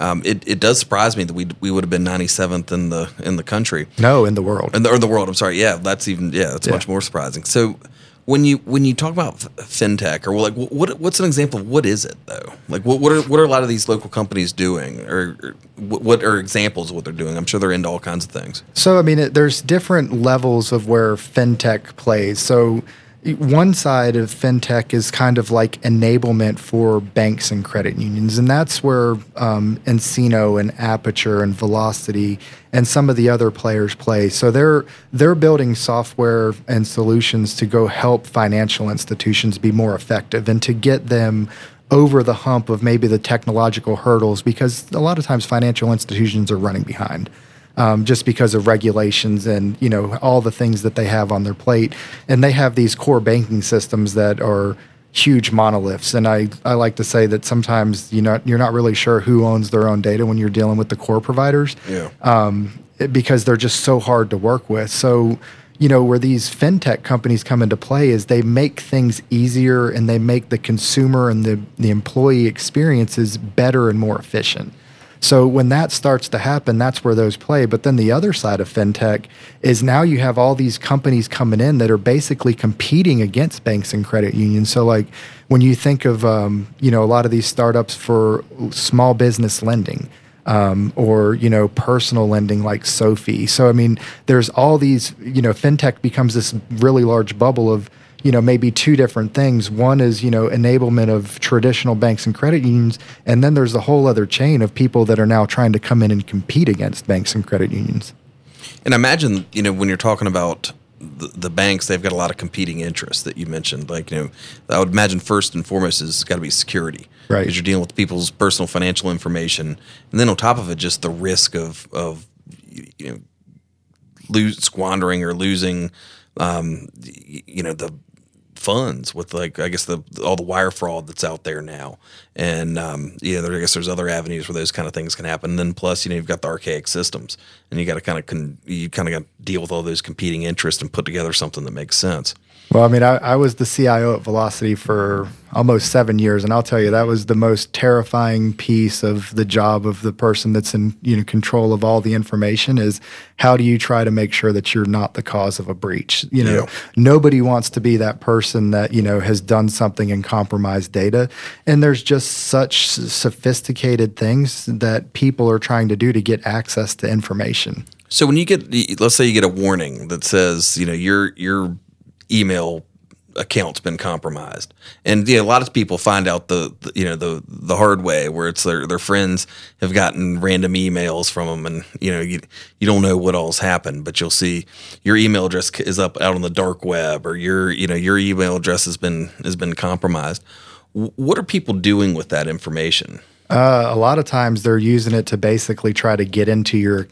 Um, it, it does surprise me that we we would have been 97th in the in the country. No, in the world. In the, or the world. I'm sorry. Yeah, that's even yeah, that's yeah. much more surprising. So when you when you talk about fintech or like what what's an example of what is it though? Like what what are what are a lot of these local companies doing or, or what are examples of what they're doing? I'm sure they're into all kinds of things. So I mean, it, there's different levels of where fintech plays. So one side of fintech is kind of like enablement for banks and credit unions, and that's where um, nCino and Apiture and Velocity and some of the other players play. So they're they're building software and solutions to go help financial institutions be more effective and to get them over the hump of maybe the technological hurdles because a lot of times financial institutions are running behind um, just because of regulations and you know all the things that they have on their plate. And they have these core banking systems that are huge monoliths. And I, I like to say that sometimes you know you're not really sure who owns their own data when you're dealing with the core providers. Yeah. Um, because they're just so hard to work with. So you know where these fintech companies come into play is they make things easier and they make the consumer and the, the employee experiences better and more efficient so when that starts to happen, that's where those play. But then the other side of fintech is now you have all these companies coming in that are basically competing against banks and credit unions. So like when you think of um, you know a lot of these startups for small business lending. Um, or you know personal lending like SoFi. So I mean, there's all these you know fintech becomes this really large bubble of you know maybe two different things. One is you know enablement of traditional banks and credit unions and then there's a whole other chain of people that are now trying to come in and compete against banks and credit unions. And imagine you know when you're talking about the, the banks they've got a lot of competing interests that you mentioned. Like you know i would imagine first and foremost is got to be security. Right. Because you're dealing with people's personal financial information. And then on top of it just the risk of of you know lose squandering or losing um, you know the funds with like I guess the all the wire fraud that's out there now, and um, yeah, there, I guess there's other avenues where those kind of things can happen. And then plus, you know, you've got the archaic systems, and you got to kind of con- you kind of got to deal with all those competing interests and put together something that makes sense. Well, I mean, I, I, was the CIO at Velocity for almost seven years, and I'll tell you that was the most terrifying piece of the job of the person that's in you know control of all the information. Is how do you try to make sure that you're not the cause of a breach? You know, yeah. nobody wants to be that person that you know has done something and compromised data, and there's just such sophisticated things that people are trying to do to get access to information. So when you get, let's say you get a warning that says, you know, your your email account's been compromised, and yeah, a lot of people find out the, the, you know the the hard way where it's their their friends have gotten random emails from them, and you know you you don't know what all's happened, but you'll see your email address is up out on the dark web, or your you know your email address has been has been compromised. What are people doing with that information? Uh, a lot of times they're using it to basically try to get into your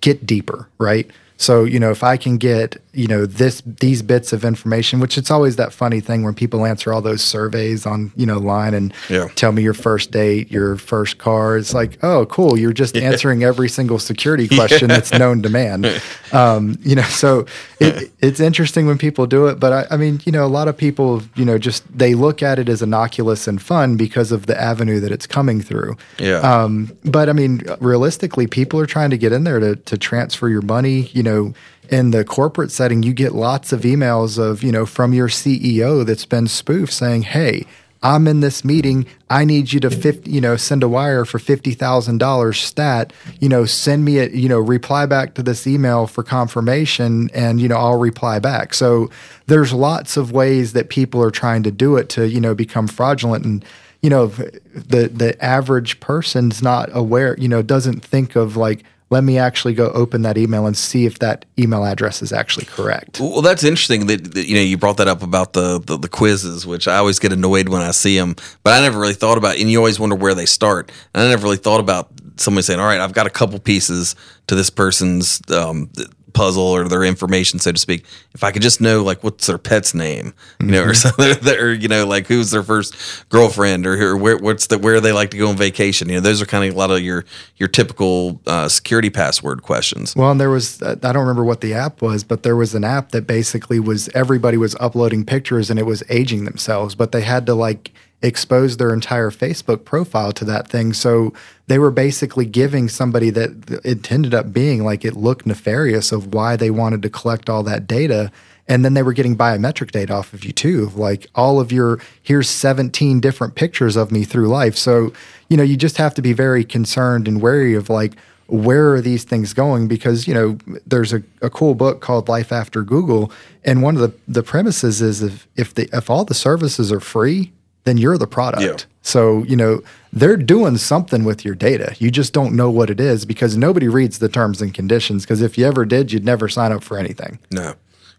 get deeper, right? So, you know, if I can get, you know, this these bits of information, which it's always that funny thing when people answer all those surveys on, you know, line and Yeah. tell me your first date, your first car. It's like, oh, cool. You're just answering every single security [laughs] question that's known to man. [laughs] Um, you know, so it, it's interesting when people do it. But I, I mean, you know, a lot of people, you know, just they look at it as innocuous and fun because of the avenue that it's coming through. Yeah. Um, but I mean, realistically, people are trying to get in there to, to transfer your money. You know, in the corporate setting, you get lots of emails of, you know, from your CEO that's been spoofed saying, hey, I'm in this meeting. I need you to 50, you know, send a wire for $50,000 stat, you know, send me a, you know, reply back to this email for confirmation and, you know, I'll reply back. So there's lots of ways that people are trying to do it to, you know, become fraudulent and, you know, the the average person's not aware, you know, doesn't think of like, let me actually go open that email and see if that email address is actually correct. Well, that's interesting that, that, you know you brought that up about the, the the quizzes, which I always get annoyed when I see them. But I never really thought about, and you always wonder where they start. And I never really thought about somebody saying, "All right, I've got a couple pieces to this person's um, puzzle or their information, so to speak. If I could just know like what's their pet's name, you know, or something, [laughs] or you know, like who's their first girlfriend, or, or where what's the where they like to go on vacation. You know, those are kind of a lot of your your typical uh, security password questions. Well, and there was, uh, I don't remember what the app was, but there was an app that basically was everybody was uploading pictures and it was aging themselves, but they had to like expose their entire Facebook profile to that thing. So they were basically giving somebody that it ended up being like it looked nefarious of why they wanted to collect all that data. And then they were getting biometric data off of you too. Like all of your, here's 17 different pictures of me through life. So, you know, you just have to be very concerned and wary of like, where are these things going? Because you know, there's a, a cool book called Life After Google, and one of the, the premises is if if the if all the services are free, then you're the product. Yeah. So you know they're doing something with your data. You just don't know what it is because nobody reads the terms and conditions. Because if you ever did, you'd never sign up for anything. No.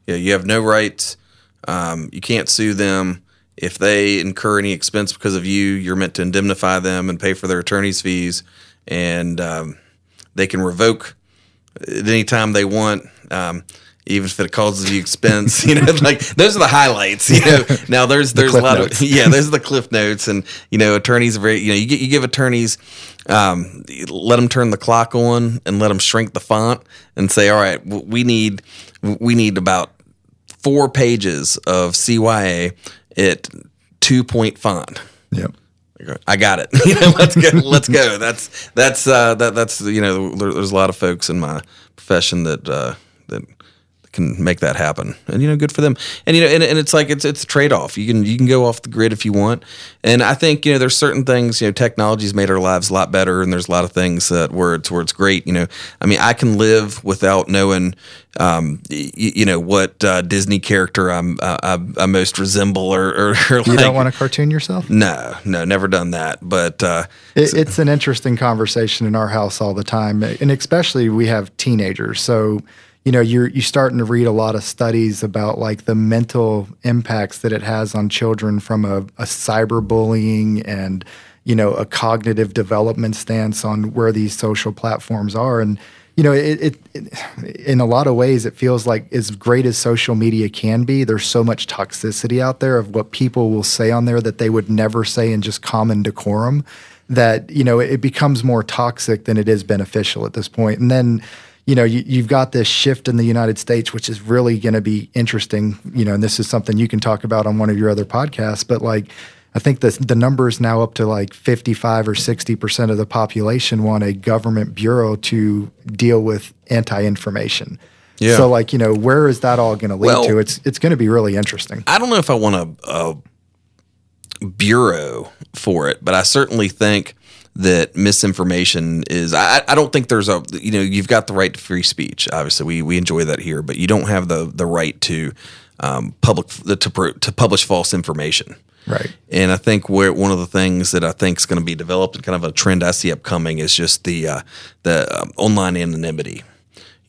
Yeah, you have no rights. Um, you can't sue them. If they incur any expense because of you, you're meant to indemnify them and pay for their attorney's fees. And um, they can revoke at any time they want, um, even if it causes you expense. [laughs] you know, like those are the highlights. You know, [laughs] now there's there's a lot notes. of yeah, those are the cliff notes, and you know, attorneys are very you know you get you give attorneys. Um, let them turn the clock on and let them shrink the font and say, all right, we need we need about four pages of CYA at two point font. Yep. I got it. [laughs] You know, let's go. Let's go. That's that's uh, that that's you know there, there's a lot of folks in my profession that uh, that can make that happen, and you know, good for them. And you know, and, and it's like it's it's a trade off. You can you can go off the grid if you want, and I think you know there's certain things. You know, technology's made our lives a lot better, and there's a lot of things that where it's where it's great. You know, I mean, I can live without knowing, um, y- you know, what uh, Disney character I'm uh, I, I most resemble, or, or, [laughs] or You like, don't want to cartoon yourself? no, no, never done that. But uh, It, it's an interesting conversation in our house all the time, and especially we have teenagers. So, you know, you're you starting to read a lot of studies about like the mental impacts that it has on children from a, a cyberbullying and you know a cognitive development stance on where these social platforms are, and you know, it, it, it in a lot of ways it feels like as great as social media can be, there's so much toxicity out there of what people will say on there that they would never say in just common decorum that you know it becomes more toxic than it is beneficial at this point. point and then you know you, you've got this shift in the united states which is really going to be interesting you know and this is something you can talk about on one of your other podcasts but like i think the, the number is now up to like 55 or 60 percent of the population want a government bureau to deal with anti-information. Yeah. so like you know where is that all going to lead Well- to? It's it's going to be really interesting. I don't know if I want a, a bureau for it, but I certainly think that misinformation is. I, I don't think there's a. You know, you've got the right to free speech. Obviously, we we enjoy that here, but you don't have the the right to um, public to to publish false information. right And I think where one of the things that I think is going to be developed and kind of a trend I see upcoming is just the uh, the um, online anonymity.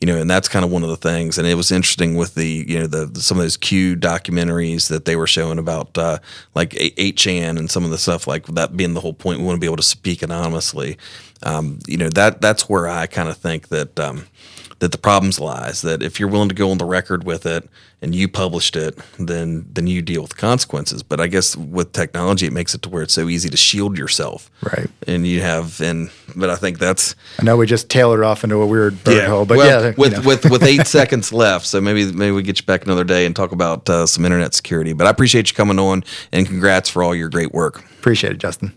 You know, and that's kind of one of the things. And it was interesting with the you know the, the- some of those Q documentaries that they were showing about uh, like chan and some of the stuff like that being the whole point. We want to be able to speak anonymously. Um, you know that that's where I kind of think that. Um, that the problems lies. That if you're willing to go on the record with it and you published it, then then you deal with the consequences. But I guess with technology, it makes it to where it's so easy to shield yourself. Right. And you have and but I think that's I know we just tailored off into a weird bird hole, but well, yeah, you with know. with with eight [laughs] seconds left, so maybe maybe we get you back another day and talk about uh, some internet security. But I appreciate you coming on and congrats for all your great work. appreciate it, Justin.